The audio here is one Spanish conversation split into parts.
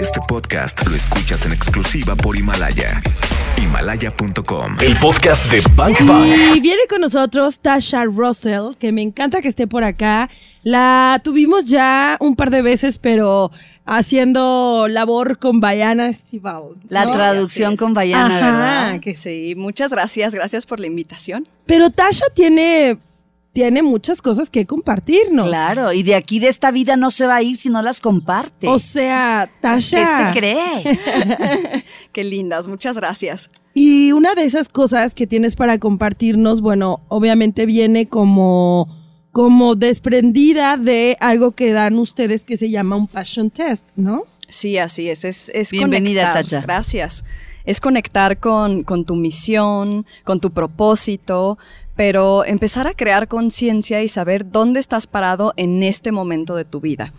Este podcast lo escuchas en exclusiva por Himalaya. Himalaya.com. El podcast de Bank Bank. Y viene con nosotros Tasha Russell, que me encanta que esté por acá. La tuvimos ya un par de veces, pero haciendo labor con Bayana Estival. La ¿no? traducción con Bayana, Ajá, ¿verdad? que- Sí, muchas gracias, gracias por la invitación. Pero Tasha tiene, tiene muchas cosas que compartirnos. Claro, y de aquí de esta vida no se va a ir si no las comparte. O sea, ¿Qué Tasha. se cree? Qué lindas, muchas gracias. Y una de esas cosas que tienes para compartirnos, bueno, obviamente viene como, como desprendida de algo que dan ustedes que se llama un passion test, ¿no? Sí, así es. Es, es Bienvenida, conectar. Tacha. Gracias. Es conectar con, con tu misión, con tu propósito, pero empezar a crear conciencia y saber dónde estás parado en este momento de tu vida.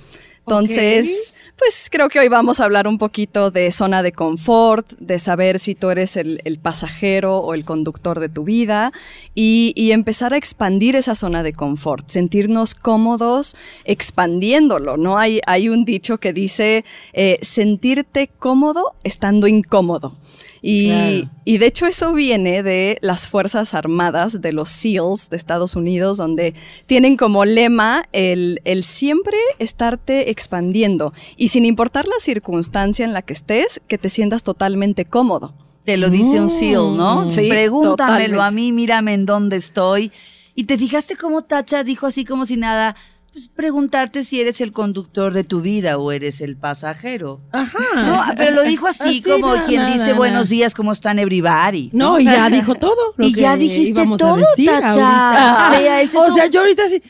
Entonces, pues creo que hoy vamos a hablar un poquito de zona de confort, de saber si tú eres el, el pasajero o el conductor de tu vida y, y empezar a expandir esa zona de confort, sentirnos cómodos expandiéndolo, ¿no? Hay, hay un dicho que dice eh, sentirte cómodo estando incómodo. Y, Claro. y de hecho eso viene de las Fuerzas Armadas, de los SEALs de Estados Unidos, donde tienen como lema el, el siempre estarte expandiendo y sin importar la circunstancia en la que estés, que te sientas totalmente cómodo. Te lo dice un seal, ¿no? Sí, Pregúntamelo totalmente. a mí, mírame en dónde estoy. Y te fijaste cómo Tacha dijo así como si nada, pues preguntarte si eres el conductor de tu vida o eres el pasajero. Ajá. No, pero lo dijo así, Así, como quien dice buenos días, ¿cómo están everybody? No, y ya dijo todo. lo Y que ya dijiste a todo, Tacha. ahorita. O sea, O yo ahorita sí.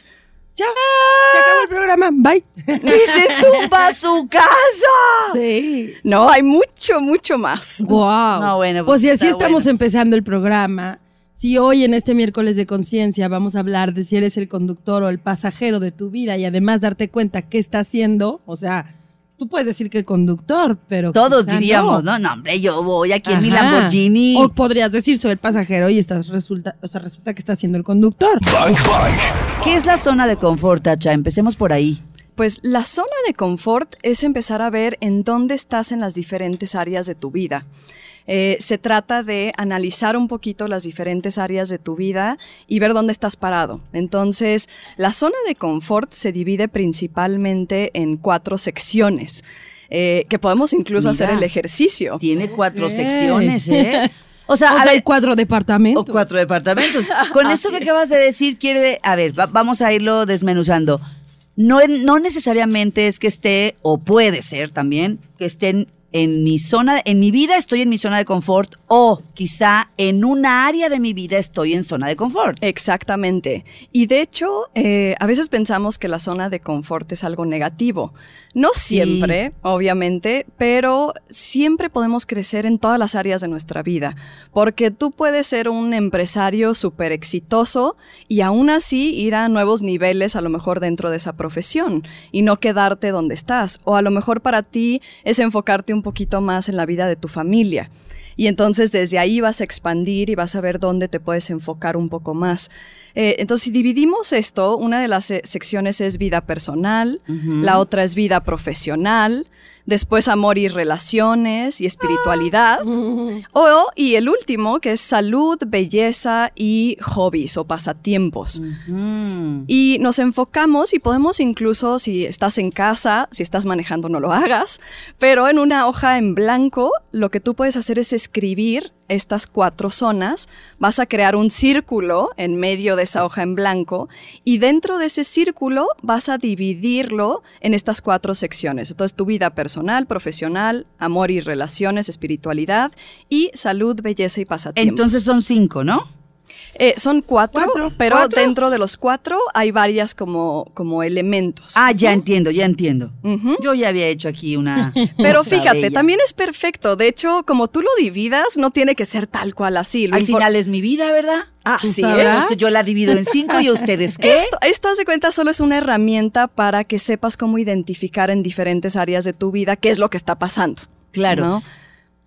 Ya, se acabó el programa. Bye. ¡Ese es un pa' su casa! Sí. No, hay mucho, mucho más. Wow. No, bueno, pues pues si así estamos bueno. empezando el programa, si hoy en este miércoles de conciencia vamos a hablar de si eres el conductor o el pasajero de tu vida y además darte cuenta qué está haciendo, o sea, tú puedes decir que el conductor, pero Todos diríamos, ¿no? No, hombre, yo voy aquí en mi. Lamborghini. O podrías decir soy el pasajero y estás resulta, o sea, resulta que estás siendo el conductor. Bank Bank. ¿Qué es la zona de confort, Tacha? Empecemos por ahí. Pues la zona de confort es empezar a ver en dónde estás en las diferentes áreas de tu vida. Eh, se trata de analizar un poquito las diferentes áreas de tu vida y ver dónde estás parado. Entonces, la zona de confort se divide principalmente en cuatro secciones, eh, que podemos incluso Mira. hacer el ejercicio. Tiene cuatro secciones, ¿eh? O o sea, a sea, ver, hay cuatro departamentos. o cuatro departamentos. Con esto que es. acabas de decir, quiere, a ver, va- vamos a irlo desmenuzando. No, no necesariamente es que esté, o puede ser también, que estén en mi zona, en mi vida estoy en mi zona de confort, o quizá en una área de mi vida estoy en zona de confort. Exactamente. Y de hecho, eh, a veces pensamos que la zona de confort es algo negativo. No siempre, obviamente, pero siempre podemos crecer en todas las áreas de nuestra vida. Porque tú puedes ser un empresario súper exitoso y aún así ir a nuevos niveles a lo mejor dentro de esa profesión y no quedarte donde estás. O a lo mejor para ti es enfocarte un poquito más en la vida de tu familia. Y entonces desde ahí vas a expandir y vas a ver dónde te puedes enfocar un poco más. Eh, entonces, si dividimos esto, una de las eh, secciones es vida personal, la otra es vida profesional, después amor y relaciones y espiritualidad. O, y el último, que es salud, belleza y hobbies o pasatiempos. Y nos enfocamos y podemos incluso, si estás en casa, si estás manejando, no lo hagas, pero en una hoja en blanco, lo que tú puedes hacer es escribir estas cuatro zonas, vas a crear un círculo en medio de esa hoja en blanco y dentro de ese círculo vas a dividirlo en estas cuatro secciones. Entonces, tu vida personal, profesional, amor y relaciones, espiritualidad y salud, belleza y pasatiempos. Entonces son cinco, ¿no? Eh, son cuatro, Cuatro. pero ¿Cuatro? dentro de los cuatro hay varias como, como elementos. Ah, ya entiendo, ya entiendo. Yo ya había hecho aquí una. Pero fíjate, bella. también es perfecto. De hecho, como tú lo dividas, no tiene que ser tal cual así. Lo Al final es mi vida, ¿verdad? Así ¿Tú sabrás? es. Entonces yo la divido en cinco y ustedes qué? Esto, esto, haz de cuenta, solo es una herramienta para que sepas cómo identificar en diferentes áreas de tu vida qué es lo que está pasando. Claro. ¿no?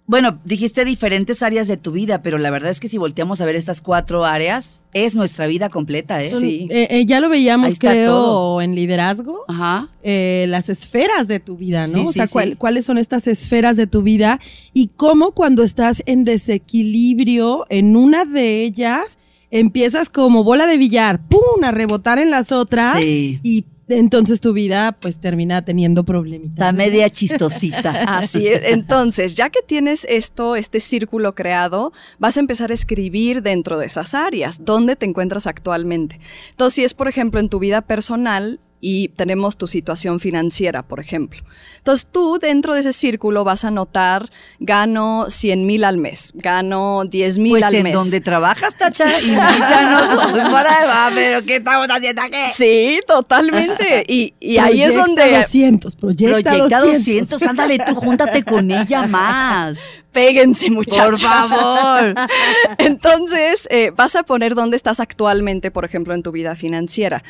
Bueno, dijiste diferentes áreas de tu vida, pero la verdad es que si volteamos a ver estas cuatro áreas, es nuestra vida completa, ¿eh? Sí. Eh, eh, ya lo veíamos, está creo, todo. en liderazgo. Ajá. eh, las esferas de tu vida, ¿no? Sí, o sea, sí, cuál- sí. cuáles son estas esferas de tu vida y cómo cuando estás en desequilibrio en una de ellas, empiezas como bola de billar, ¡pum! a rebotar en las otras Sí. y entonces tu vida pues termina teniendo problemitas. Está media chistosita. Así es. Entonces, ya que tienes esto, este círculo creado, vas a empezar a escribir dentro de esas áreas, dónde te encuentras actualmente. Entonces, si es, por ejemplo, en tu vida personal y tenemos tu situación financiera, por ejemplo. Entonces, tú dentro de ese círculo vas a notar, gano 100 mil al mes, gano 10 mil Pues al en mes. donde trabajas, Tacha, invítanos. Para, pero ¿qué estamos haciendo aquí? Sí, totalmente. Y, y ahí es Proyecta donde 200, proyecta, Proyecta 200. 200, ándale tú, júntate con ella más. péguense, muchachos. Por favor. Entonces, eh, vas a poner dónde estás actualmente, por ejemplo, en tu vida financiera.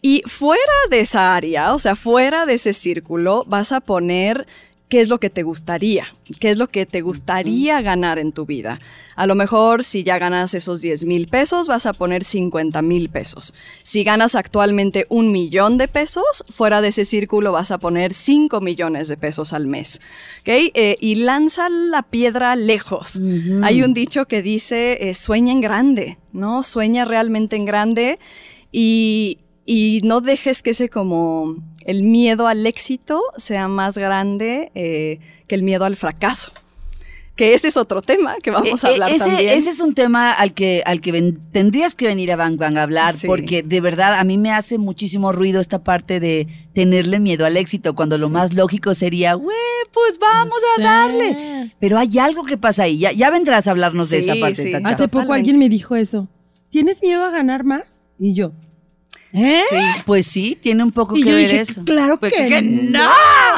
Y fuera de esa área, o sea, fuera de ese círculo, vas a poner qué es lo que te gustaría, qué es lo que te gustaría ganar en tu vida. A lo mejor si ya ganas esos 10 mil pesos, vas a poner 50 mil pesos. Si ganas actualmente un millón de pesos, fuera de ese círculo vas a poner 5 millones de pesos al mes. ¿ok? Eh, y lanza la piedra lejos. Hay un dicho que dice, eh, sueña en grande, ¿no? Sueña realmente en grande y, y no dejes que ese como el miedo al éxito sea más grande eh, que el miedo al fracaso. Que ese es otro tema que vamos a Eh, eh, hablar ese, también. ese es un tema al que, al que ven- tendrías que venir a Bang Bang a hablar, Sí. porque de verdad a mí me hace muchísimo ruido esta parte de tenerle miedo al éxito, cuando lo más lógico sería, güey, pues vamos a darle. Pero hay algo que pasa ahí, ya, ya vendrás a hablarnos de esa parte. Hace poco alguien me dijo eso. ¿Tienes miedo a ganar más? Y yo, ¿eh? Sí, pues sí, tiene un poco Y que yo ver dije, eso. claro Pues que, no.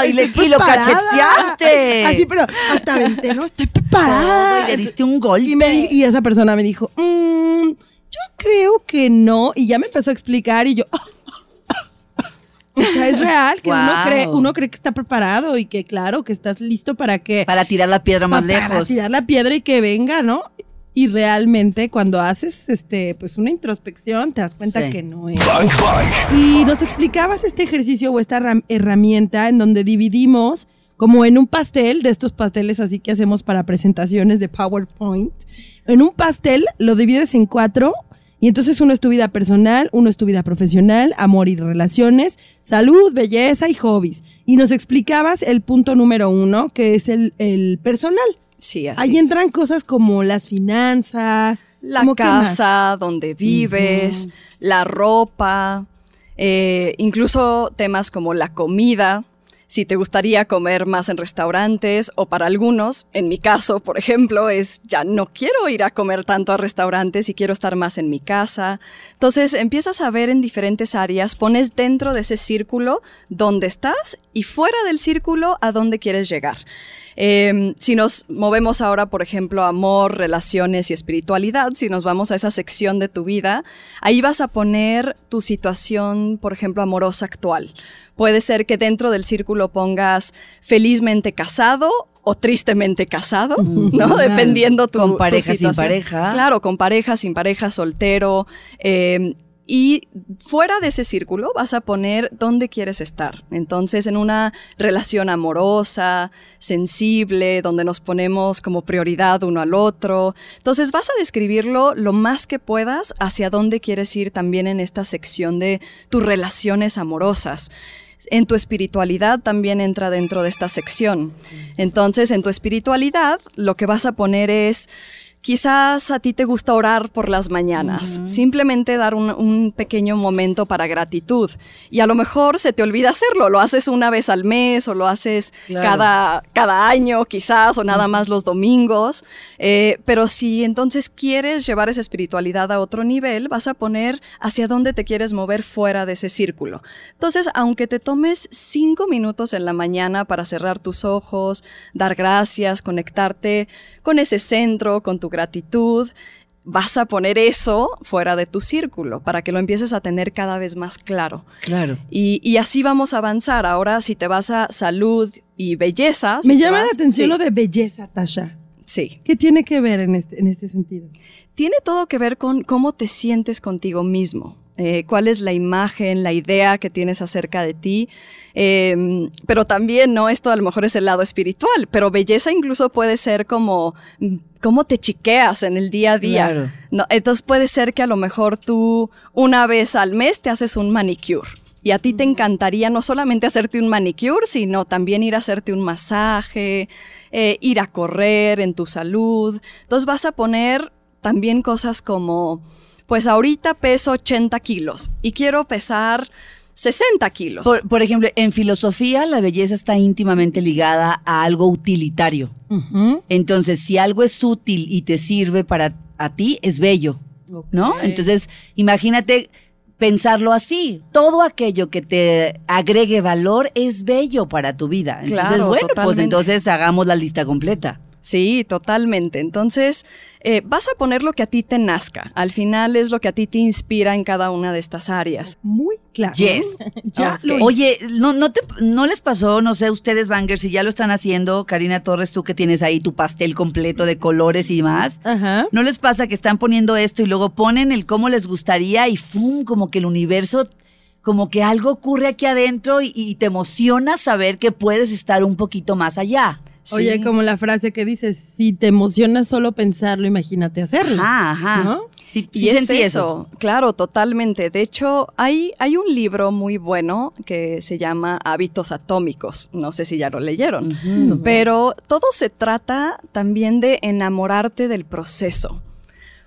y le- estoy y lo cacheteaste. Así, pero hasta aventé, no, estoy preparada. y le diste un golpe. Y, me y esa persona me dijo, "Mm, yo creo que no. Y ya me empezó a explicar y yo, o sea, es real que uno, cree, uno cree que está preparado y que claro, que estás listo para que... Para tirar la piedra más para lejos. tirar la piedra y que venga, ¿no? Y realmente cuando haces este pues una introspección te das cuenta Sí. que no es. Y nos explicabas este ejercicio o esta herram- herramienta en donde dividimos como en un pastel, de estos pasteles así que hacemos para presentaciones de PowerPoint. En un pastel lo divides en cuatro y entonces uno es tu vida personal, uno es tu vida profesional, amor y relaciones, salud, belleza y hobbies. Y nos explicabas el punto número uno, que es el, el personal. Sí, así Ahí es. entran cosas como las finanzas, la casa donde vives, la ropa, eh, incluso temas como la comida. Si te gustaría comer más en restaurantes o para algunos, en mi caso, por ejemplo, es ya no quiero ir a comer tanto a restaurantes y quiero estar más en mi casa. Entonces empiezas a ver en diferentes áreas, pones dentro de ese círculo dónde estás y fuera del círculo a dónde quieres llegar. Eh, si nos movemos ahora, por ejemplo, amor, relaciones y espiritualidad, si nos vamos a esa sección de tu vida, ahí vas a poner tu situación, por ejemplo, amorosa actual. Puede ser que dentro del círculo pongas felizmente casado o tristemente casado, ¿no? Claro. Dependiendo tu Con tu pareja, sin situación. pareja. Claro, con pareja, sin pareja, soltero. eh, y fuera de ese círculo vas a poner dónde quieres estar. Entonces, en una relación amorosa, sensible, donde nos ponemos como prioridad uno al otro. Entonces, vas a describirlo lo más que puedas hacia dónde quieres ir también en esta sección de tus relaciones amorosas. En tu espiritualidad también entra dentro de esta sección. Entonces, en tu espiritualidad, lo que vas a poner es Quizás a ti te gusta orar por las mañanas, simplemente dar un, un pequeño momento para gratitud. Y a lo mejor se te olvida hacerlo, lo haces una vez al mes o lo haces Claro. cada, cada año quizás o nada más los domingos. Eh, pero si entonces quieres llevar esa espiritualidad a otro nivel, vas a poner hacia dónde te quieres mover fuera de ese círculo. Entonces, aunque te tomes cinco minutos en la mañana para cerrar tus ojos, dar gracias, conectarte con ese centro, con tu gratitud, vas a poner eso fuera de tu círculo para que lo empieces a tener cada vez más claro. Claro. Y, y así vamos a avanzar. Ahora, si te vas a salud y belleza. Me llama la atención sí, lo de belleza, Tasha. Sí. ¿Qué tiene que ver en este, en este sentido? tiene todo que ver con cómo te sientes contigo mismo. Eh, cuál es la imagen, la idea que tienes acerca de ti. eh, pero también, ¿no? Esto a lo mejor es el lado espiritual, pero belleza incluso puede ser como cómo te chiqueas en el día a día. Claro. No, entonces puede ser que a lo mejor tú una vez al mes te haces un manicure. Y a ti te encantaría no solamente hacerte un manicure, sino también ir a hacerte un masaje, eh, ir a correr en tu salud. Entonces vas a poner también cosas como, pues ahorita peso 80 kilos y quiero pesar 60 kilos. Por, por ejemplo, en filosofía la belleza está íntimamente ligada a algo utilitario. Entonces, si algo es útil y te sirve para a ti, es bello, ¿no? Entonces, imagínate pensarlo así. Todo aquello que te agregue valor es bello para tu vida. Entonces, Claro, bueno, pues entonces hagamos la lista completa. Sí, totalmente. Entonces, eh, vas a poner lo que a ti te nazca. Al final es lo que a ti te inspira en cada una de estas áreas. Muy claro. Yes. ya Ok. lo hice. Oye, ¿no, no, te, ¿no les pasó, no sé, ustedes, Bangers, si ya lo están haciendo, Karina Torres, tú que tienes ahí tu pastel completo de colores y más? Ajá. ¿No les pasa que están poniendo esto y luego ponen el cómo les gustaría y ¡fum! como que el universo, como que algo ocurre aquí adentro y, y te emociona saber que puedes estar un poquito más allá? Oye, Sí. como la frase que dice, si te emociona solo pensarlo, imagínate hacerlo. Ajá, ajá. ¿No? Sí, Y sí es sentí eso, claro, totalmente. De hecho, hay, hay un libro muy bueno que se llama Hábitos Atómicos. No sé si ya lo leyeron. Pero todo se trata también de enamorarte del proceso.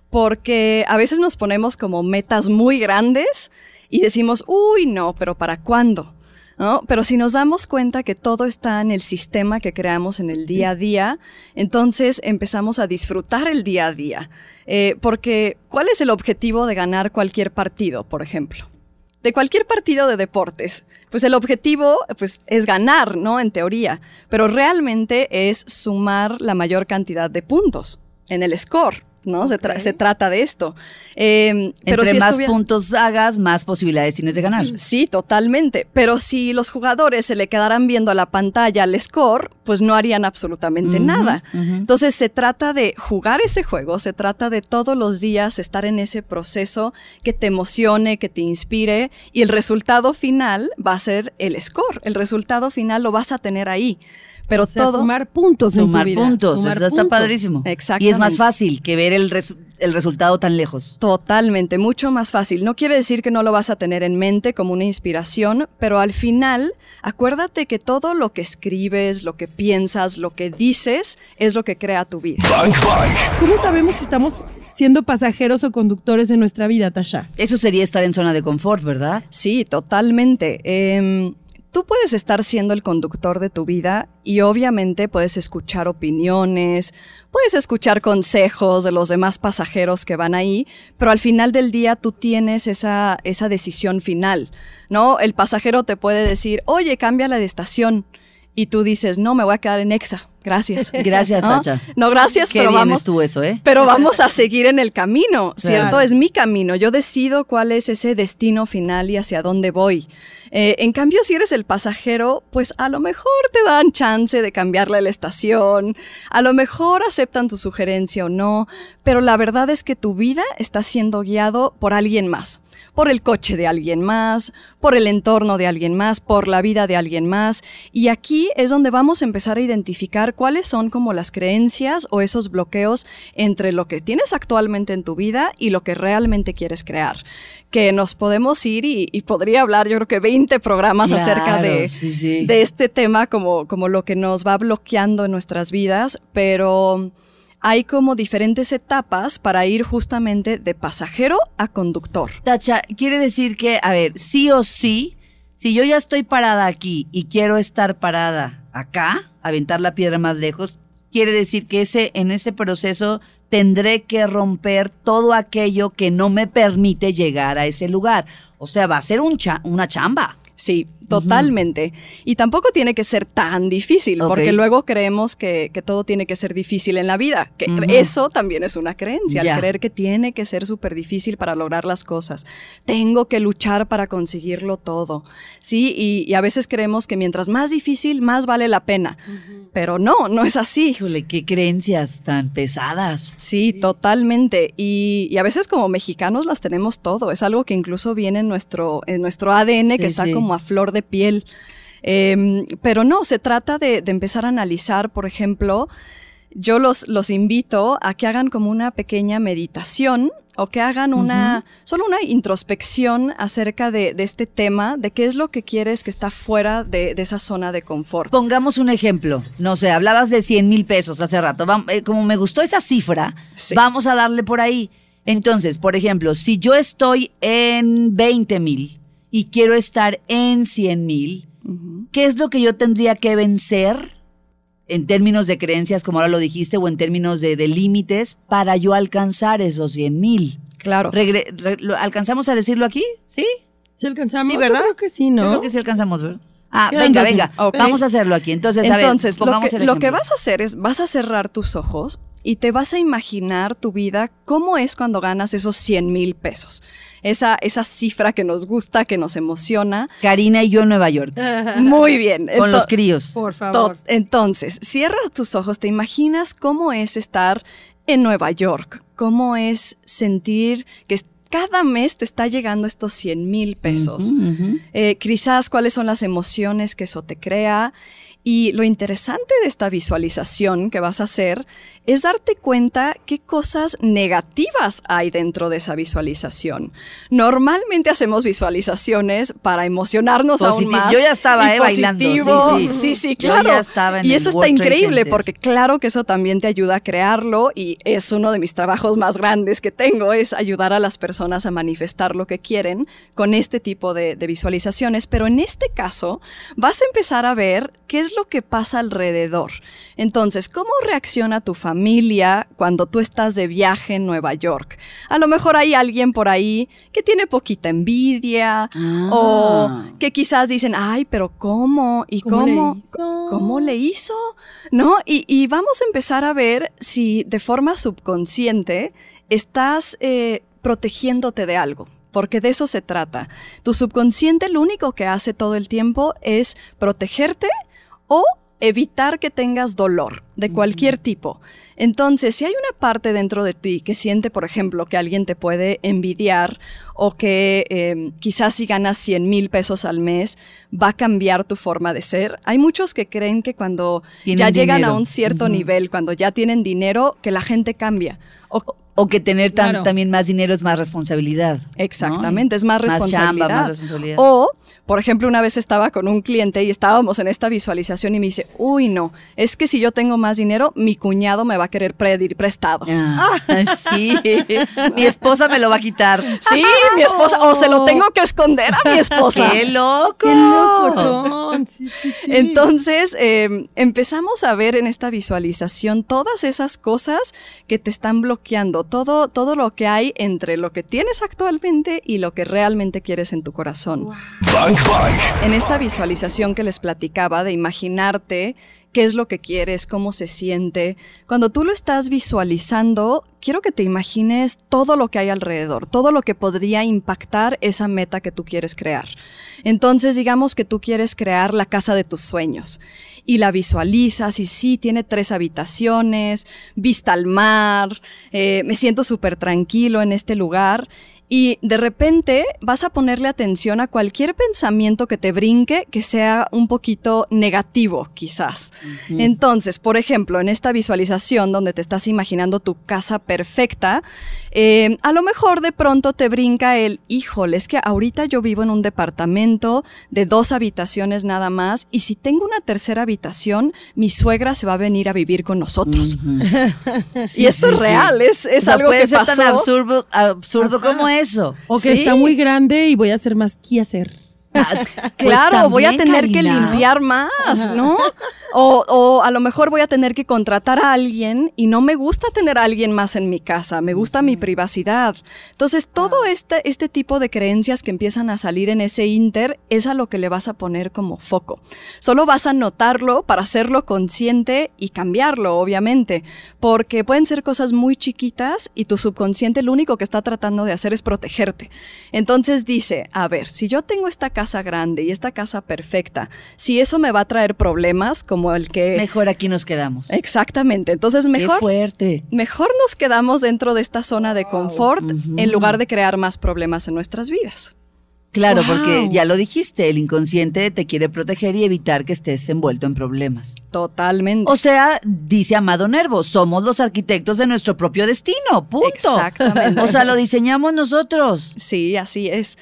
Porque a veces nos ponemos como metas muy grandes y decimos, uy, no, pero ¿para cuándo? Pero si nos damos cuenta que todo está en el sistema que creamos en el día a día, entonces empezamos a disfrutar el día a día. Eh, porque, ¿cuál es el objetivo de ganar cualquier partido, por ejemplo? de cualquier partido de deportes. Pues el objetivo pues, es ganar, ¿no? En teoría, pero realmente es sumar la mayor cantidad de puntos en el score, ¿no? Se, tra- se trata de esto. Eh, pero Entre si más puntos hagas, más posibilidades tienes de ganar. Sí, totalmente. Pero si los jugadores se le quedaran viendo a la pantalla al score, pues no harían absolutamente nada. Entonces se trata de jugar ese juego, se trata de todos los días estar en ese proceso que te emocione, que te inspire y el resultado final va a ser el score. El resultado final lo vas a tener ahí. Pero o sea, todo sumar puntos en tu Sumar vida. puntos, Sumar eso está puntos. padrísimo. Y es más fácil que ver el, resu- el resultado tan lejos. Totalmente, mucho más fácil. No quiere decir que no lo vas a tener en mente como una inspiración, pero al final, acuérdate que todo lo que escribes, lo que piensas, lo que dices, es lo que crea tu vida. Bank Bank. ¿Cómo sabemos si estamos siendo pasajeros o conductores en nuestra vida, Tasha? Eso sería estar en zona de confort, ¿verdad? Sí, totalmente. Em, tú puedes estar siendo el conductor de tu vida y obviamente puedes escuchar opiniones, puedes escuchar consejos de los demás pasajeros que van ahí, pero al final del día tú tienes esa, esa decisión final, ¿no? El pasajero te puede decir, oye, cámbiala de estación. Y tú dices, no, me voy a quedar en Exa. Gracias. Gracias. Tacha. No, gracias, Qué pero bien vamos. estuvo eso, ¿eh? Pero vamos a seguir en el camino, ¿cierto? Claro. Es mi camino. Yo decido cuál es ese destino final y hacia dónde voy. Eh, en cambio, si eres el pasajero, pues a lo mejor te dan chance de cambiarle la estación, a lo mejor aceptan tu sugerencia o no, pero la verdad es que tu vida está siendo guiado por alguien más, por el coche de alguien más, por el entorno de alguien más, por la vida de alguien más. Y aquí es donde vamos a empezar a identificar cuáles son como las creencias o esos bloqueos entre lo que tienes actualmente en tu vida y lo que realmente quieres crear. Que nos podemos ir y, y podría hablar yo creo que 20 programas acerca de, sí, sí. de este tema como, como lo que nos va bloqueando en nuestras vidas, pero hay como diferentes etapas para ir justamente de pasajero a conductor. Tacha, quiere decir que, a ver, sí o sí, si yo ya estoy parada aquí y quiero estar parada acá, aventar la piedra más lejos, quiere decir que ese, en ese proceso tendré que romper todo aquello que no me permite llegar a ese lugar. O sea, va a ser una chamba. Sí, totalmente. Y tampoco tiene que ser tan difícil, porque luego creemos que, que todo tiene que ser difícil en la vida. Que. Eso también es una creencia, Ya. el creer que tiene que ser súper difícil para lograr las cosas. Tengo que luchar para conseguirlo todo. Sí, y, y a veces creemos que mientras más difícil, más vale la pena. Pero no, no es así. Híjole, qué creencias tan pesadas. Sí, totalmente. Y, y a veces como mexicanos las tenemos todo. Es algo que incluso viene en nuestro, en nuestro ADN Sí, que está sí. como a flor de piel. Em, pero no, se trata de, de empezar a analizar, por ejemplo, yo los, los invito a que hagan como una pequeña meditación o que hagan una, solo una introspección acerca de, de este tema, de qué es lo que quieres que está fuera de, de esa zona de confort. Pongamos un ejemplo. No sé, hablabas de 100 mil pesos hace rato. Eh, como me gustó esa cifra, Sí. vamos a darle por ahí. Entonces, por ejemplo, si yo estoy en 20 mil y quiero estar en 100 mil. ¿qué es lo que yo tendría que vencer en términos de creencias, como ahora lo dijiste, o en términos de, de límites, para yo alcanzar esos 100 mil? Claro. Regre- ¿Alcanzamos a decirlo aquí? ¿Sí? ¿Sí alcanzamos? Sí, ¿verdad? Yo creo que sí, Yo ¿no? creo que sí alcanzamos, ¿verdad? Ah, venga, venga. Vamos a hacerlo aquí. Entonces, a ver, Entonces, lo pongamos que, el lo que vas a hacer es, vas a cerrar tus ojos y te vas a imaginar tu vida, cómo es cuando ganas esos 100 mil pesos. Esa, esa cifra que nos gusta, que nos emociona. Karina y yo en Nueva York. Muy bien. con los críos. Por favor. Entonces, cierras tus ojos, te imaginas cómo es estar en Nueva York, cómo es sentir que cada mes te está llegando estos 100 mil pesos. Eh, quizás cuáles son las emociones que eso te crea. Y lo interesante de esta visualización que vas a hacer es darte cuenta qué cosas negativas hay dentro de esa visualización. Normalmente hacemos visualizaciones para emocionarnos aún más. yo ya estaba, eh, bailando, sí, sí. Sí, sí, Yo claro. ya estaba en y eso está increíble porque claro que eso también te ayuda a crearlo y es uno de mis trabajos más grandes que tengo, es ayudar a las personas a manifestar lo que quieren con este tipo de, de visualizaciones. Pero en este caso vas a empezar a ver qué es lo que pasa alrededor. Entonces, ¿cómo reacciona tu familia cuando tú estás de viaje en Nueva York? A lo mejor hay alguien por ahí que tiene poquita envidia Ah. o que quizás dicen, ay, pero ¿cómo? ¿Y ¿Cómo le cómo? hizo? ¿Cómo le hizo? ¿No? Y, y vamos a empezar a ver si de forma subconsciente estás eh, protegiéndote de algo. Porque de eso se trata. Tu subconsciente lo único que hace todo el tiempo es protegerte o evitar que tengas dolor de cualquier tipo. Entonces, si hay una parte dentro de ti que siente, por ejemplo, que alguien te puede envidiar o que eh, quizás si ganas 100 mil pesos al mes va a cambiar tu forma de ser, hay muchos que creen que cuando Tienen ya llegan dinero. a un cierto nivel, cuando ya tienen dinero, que la gente cambia. O- O que tener tan- Claro. también más dinero es más responsabilidad. ¿no? Exactamente, es más Más chamba, responsabilidad. más responsabilidad. O, por ejemplo, una vez estaba con un cliente y estábamos en esta visualización y me dice, uy, no, es que si yo tengo más dinero, mi cuñado me va a querer pedir prestado. Ah, sí. Mi esposa me lo va a quitar. Sí, mi esposa, o se lo tengo que esconder a mi esposa. ¡Qué loco! ¡Qué! Sí, sí, sí. Entonces, eh, empezamos a ver en esta visualización todas esas cosas que te están bloqueando, todo, todo lo que hay entre lo que tienes actualmente y lo que realmente quieres en tu corazón. En esta visualización que les platicaba de imaginarte qué es lo que quieres, cómo se siente, cuando tú lo estás visualizando, quiero que te imagines todo lo que hay alrededor, todo lo que podría impactar esa meta que tú quieres crear. Entonces, digamos que tú quieres crear la casa de tus sueños y la visualizas y sí, tiene tres habitaciones, vista al mar, eh, me siento súper tranquilo en este lugar. Y de repente vas a ponerle atención a cualquier pensamiento que te brinque que sea un poquito negativo, quizás. Entonces, por ejemplo, en esta visualización donde te estás imaginando tu casa perfecta, eh, a lo mejor de pronto te brinca el, híjole, es que ahorita yo vivo en un departamento de dos habitaciones nada más y si tengo una tercera habitación, mi suegra se va a venir a vivir con nosotros. y esto sí, es sí. real, es, es O sea, algo puede que ser pasó. tan absurdo, absurdo como eso. O que Sí. está muy grande y voy a hacer más que hacer. Ah, pues Claro, voy a tener que limpiar más, ¿no? O, o a lo mejor voy a tener que contratar a alguien y no me gusta tener a alguien más en mi casa, me gusta mi privacidad. Entonces, todo este, este tipo de creencias que empiezan a salir en ese inter es a lo que le vas a poner como foco. Solo vas a notarlo para hacerlo consciente y cambiarlo, obviamente, porque pueden ser cosas muy chiquitas y tu subconsciente lo único que está tratando de hacer es protegerte. Entonces dice, a ver, si yo tengo esta casa grande y esta casa perfecta, si eso me va a traer problemas como el que... Mejor aquí nos quedamos. Exactamente, entonces Qué mejor... fuerte. Mejor nos quedamos dentro de esta zona de confort en lugar de crear más problemas en nuestras vidas. Claro, Wow. porque ya lo dijiste, el inconsciente te quiere proteger y evitar que estés envuelto en problemas. Totalmente. O sea, dice Amado Nervo, somos los arquitectos de nuestro propio destino, punto. Exactamente. O sea, lo diseñamos nosotros. sí, así es.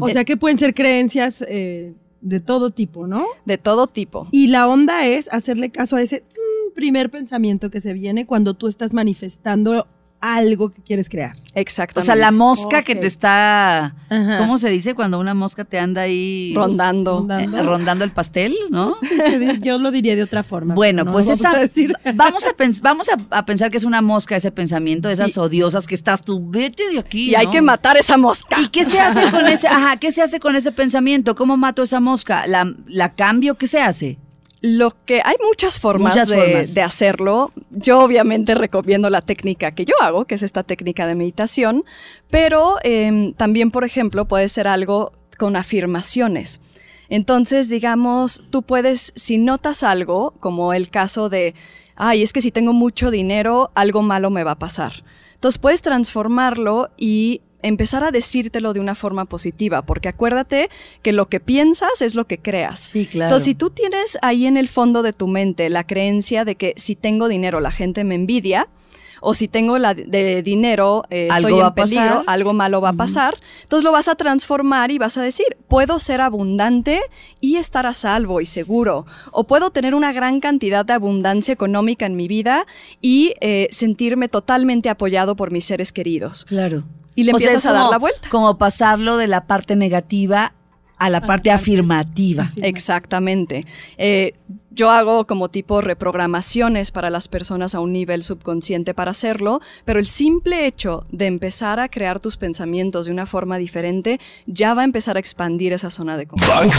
O sea que pueden ser creencias eh, de todo tipo, ¿no? De todo tipo. Y la onda es hacerle caso a ese mm, primer pensamiento que se viene cuando tú estás manifestando algo que quieres crear. O Exactamente. sea, la mosca que te está, Ajá. ¿cómo se dice cuando una mosca te anda ahí Rondando. Rondando. eh, rondando el pastel, no? Yo lo diría de otra forma. Bueno, no pues lo esa, vamos a decir. vamos a pens- vamos a, a pensar que es una mosca ese pensamiento, esas odiosas que estás tú, vete de aquí. Y hay que matar esa mosca. ¿Y qué se hace con ese, ajá, qué se hace con ese pensamiento? ¿Cómo mato esa mosca? ¿La, la cambio? ¿Qué se hace? Lo que hay muchas formas, Muchas de, formas. de hacerlo. Yo obviamente recomiendo la técnica que yo hago, que es esta técnica de meditación, pero em, también, por ejemplo, puede ser algo con afirmaciones. Entonces, digamos, tú puedes, si notas algo, como el caso de, ay, es que si tengo mucho dinero, algo malo me va a pasar. Entonces puedes transformarlo y empezar a decírtelo de una forma positiva, porque acuérdate que lo que piensas es lo que creas. Sí, claro. Entonces, si tú tienes ahí en el fondo de tu mente la creencia de que si tengo dinero la gente me envidia, o si tengo la de dinero eh, Algo estoy en pasar. peligro, algo malo va a pasar, entonces lo vas a transformar y vas a decir, puedo ser abundante y estar a salvo y seguro, o puedo tener una gran cantidad de abundancia económica en mi vida y eh, sentirme totalmente apoyado por mis seres queridos. Claro. Y le O sea, empiezas a dar como- la vuelta. Como pasarlo de la parte negativa a la parte afirmativa. Exactamente. Eh, yo hago como tipo reprogramaciones para las personas a un nivel subconsciente para hacerlo, pero el simple hecho de empezar a crear tus pensamientos de una forma diferente ya va a empezar a expandir esa zona de confort.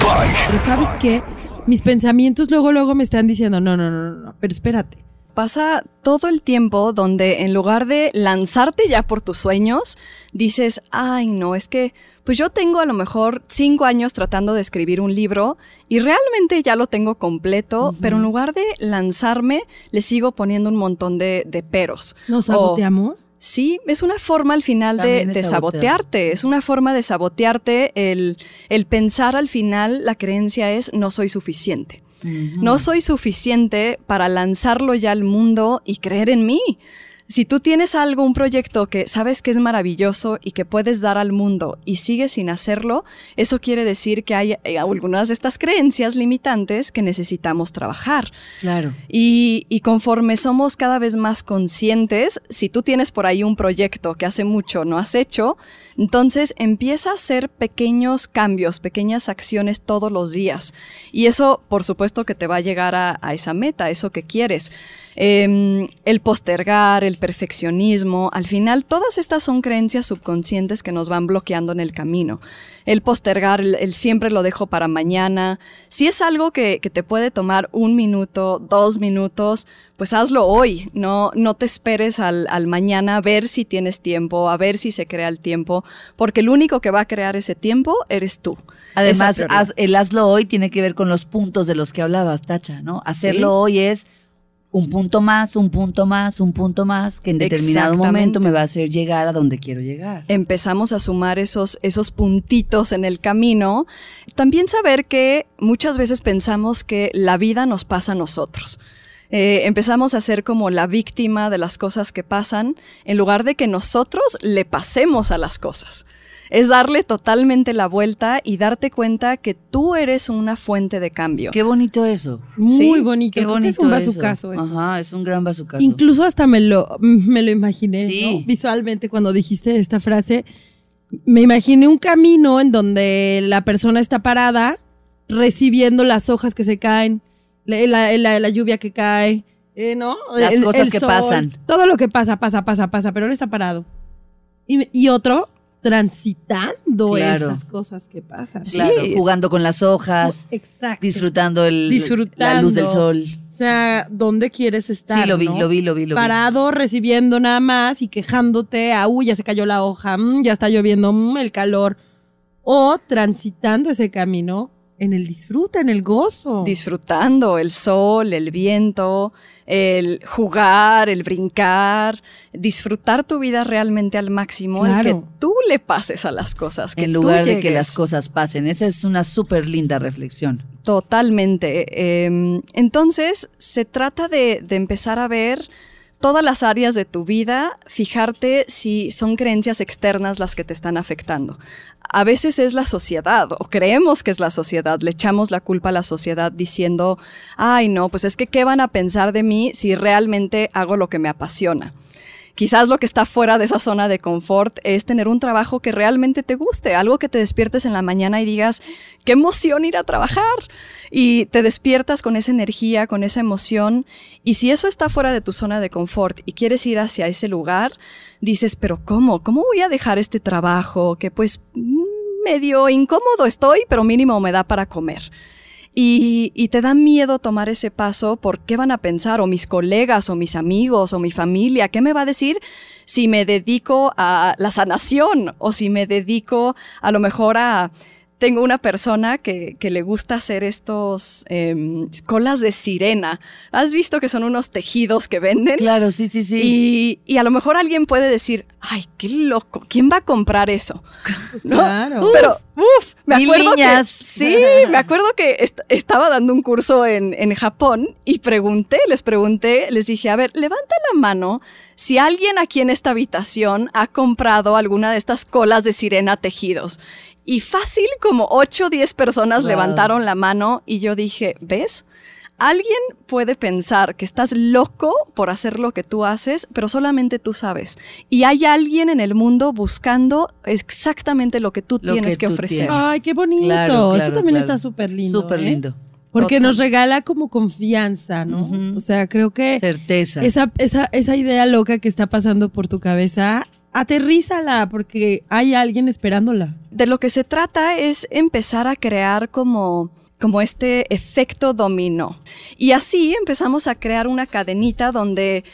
Pero ¿sabes qué? Mis pensamientos luego, luego me están diciendo, no, no, no, no, no, pero espérate. Pasa todo el tiempo donde en lugar de lanzarte ya por tus sueños, dices, ay no, es que pues yo tengo a lo mejor cinco años tratando de escribir un libro y realmente ya lo tengo completo, pero en lugar de lanzarme, le sigo poniendo un montón de, de peros. ¿Nos O- saboteamos? Sí, es una forma al final de, de de sabotear. sabotearte, es una forma de sabotearte el, el pensar al final, la creencia es no soy suficiente. No soy suficiente para lanzarlo ya al mundo y creer en mí. Si tú tienes algo, un proyecto que sabes que es maravilloso y que puedes dar al mundo y sigues sin hacerlo, eso quiere decir que hay eh, algunas de estas creencias limitantes que necesitamos trabajar. Claro. Y, y conforme somos cada vez más conscientes, si tú tienes por ahí un proyecto que hace mucho no has hecho, entonces empieza a hacer pequeños cambios, pequeñas acciones todos los días. Y eso, por supuesto, que te va a llegar a, a esa meta, eso que quieres. Em, el postergar, el perfeccionismo, al final todas estas son creencias subconscientes que nos van bloqueando en el camino. El postergar, el, el siempre lo dejo para mañana. Si es algo que, que te puede tomar un minuto, dos minutos, pues hazlo hoy. No, no te esperes al, al mañana a ver si tienes tiempo, a ver si se crea el tiempo, porque el único que va a crear ese tiempo eres tú. Además, haz- el hazlo hoy tiene que ver con los puntos de los que hablabas, Tacha, ¿no? Hacerlo Sí. hoy es un punto más, un punto más, un punto más, que en determinado momento me va a hacer llegar a donde quiero llegar. empezamos a sumar esos, esos puntitos en el camino. También saber que muchas veces pensamos que la vida nos pasa a nosotros. Eh, empezamos a ser como la víctima de las cosas que pasan en lugar de que nosotros le pasemos a las cosas. Es darle totalmente la vuelta y darte cuenta que tú eres una fuente de cambio. Qué bonito eso. Muy Sí, bonito. Qué bonito es un eso. bazucazo eso. Ajá, es un gran bazucazo. Incluso hasta me lo, me lo imaginé Sí. ¿no? visualmente cuando dijiste esta frase. Me imaginé un camino en donde la persona está parada recibiendo las hojas que se caen, la, la- la- la lluvia que cae, eh, ¿no? Las cosas que pasan. Todo lo que pasa, pasa, pasa, pasa, pero no está parado. Y, y otro, transitando Claro. esas cosas que pasan. Claro, Sí. jugando con las hojas, Exacto. disfrutando, el, Disfrutando. la luz del sol. O sea, ¿dónde quieres estar? Sí, lo vi, no? lo vi, lo vi, lo vi. Parado, recibiendo nada más y quejándote, ah, uy, ya se cayó la hoja, mm, ya está lloviendo, mm, el calor. O transitando ese camino en el disfrute, en el gozo. disfrutando el sol, el viento, el jugar, el brincar, disfrutar tu vida realmente al máximo, el que Claro. tú le pases a las cosas, que en lugar de que las cosas pasen. Esa es una súper linda reflexión. Totalmente. Eh, entonces, se trata de, de empezar a ver todas las áreas de tu vida, fijarte si son creencias externas las que te están afectando. A veces es la sociedad, o creemos que es la sociedad, le echamos la culpa a la sociedad diciendo, ay no, pues es que ¿qué van a pensar de mí si realmente hago lo que me apasiona? Quizás lo que está fuera de esa zona de confort es tener un trabajo que realmente te guste, algo que te despiertes en la mañana y digas, qué emoción ir a trabajar. Y te despiertas con esa energía, con esa emoción. Y si eso está fuera de tu zona de confort y quieres ir hacia ese lugar, dices, pero ¿cómo? ¿Cómo voy a dejar este trabajo que pues mm, medio incómodo estoy, pero mínimo me da para comer? Y, y te da miedo tomar ese paso por qué van a pensar, o mis colegas, o mis amigos, o mi familia, qué me va a decir si me dedico a la sanación, o si me dedico a lo mejor a... Tengo una persona que, que le gusta hacer estos em, colas de sirena. ¿Has visto que son unos tejidos que venden? Claro, sí, sí, sí. Y, y a lo mejor alguien puede decir, ay, qué loco, ¿quién va a comprar eso? ¿No? claro. Pero, uff, me acuerdo que, sí, me acuerdo que est- estaba dando un curso en, en Japón y pregunté, les pregunté, les dije, a ver, levanta la mano si alguien aquí en esta habitación ha comprado alguna de estas colas de sirena tejidos. Y fácil, como 8 o 10 personas Wow. levantaron la mano y yo dije, ¿ves? Alguien puede pensar que estás loco por hacer lo que tú haces, pero solamente tú sabes. Y hay alguien en el mundo buscando exactamente lo que tú Lo tienes que que, tú ofrecer. tienes. Ay, qué bonito. Claro, Eso también claro. está súper lindo. Súper ¿eh? lindo. Porque Total. nos regala como confianza, ¿no? O sea, creo que Certeza. esa, esa, esa idea loca que está pasando por tu cabeza, aterrízala, porque hay alguien esperándola. De lo que se trata es empezar a crear como como este efecto dominó. Y así empezamos a crear una cadenita donde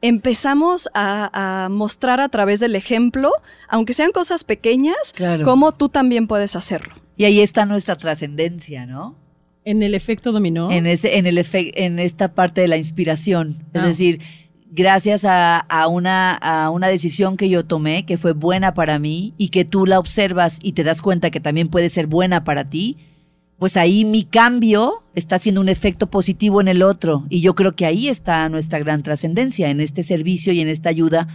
empezamos a, a mostrar a través del ejemplo, aunque sean cosas pequeñas, Claro. cómo tú también puedes hacerlo. Y ahí está nuestra trascendencia, ¿no? En el efecto dominó. En ese, en el efe- en esta parte de la inspiración. Es Ah. decir, gracias a, una, a una decisión que yo tomé, que fue buena para mí, y que tú la observas y te das cuenta que también puede ser buena para ti, pues ahí mi cambio está haciendo un efecto positivo en el otro. Y yo creo que ahí está nuestra gran trascendencia, en este servicio y en esta ayuda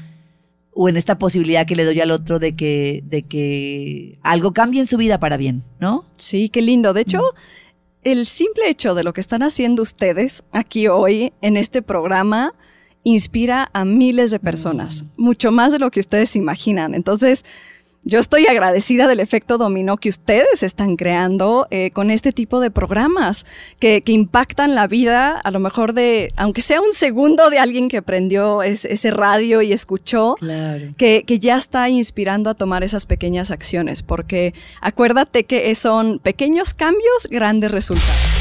o en esta posibilidad que le doy al otro de que, de que algo cambie en su vida para bien, ¿no? Sí, qué lindo. De hecho, el simple hecho de lo que están haciendo ustedes aquí hoy en este programa inspira a miles de personas, mucho más de lo que ustedes imaginan. Entonces, yo estoy agradecida del efecto dominó que ustedes están creando eh, con este tipo de programas que, que impactan la vida, a lo mejor de, aunque sea un segundo de alguien que prendió es- ese radio y escuchó, Claro. que, que ya está inspirando a tomar esas pequeñas acciones, porque acuérdate que son pequeños cambios, grandes resultados.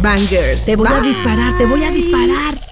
Bangers. Te voy a disparar, te voy a disparar.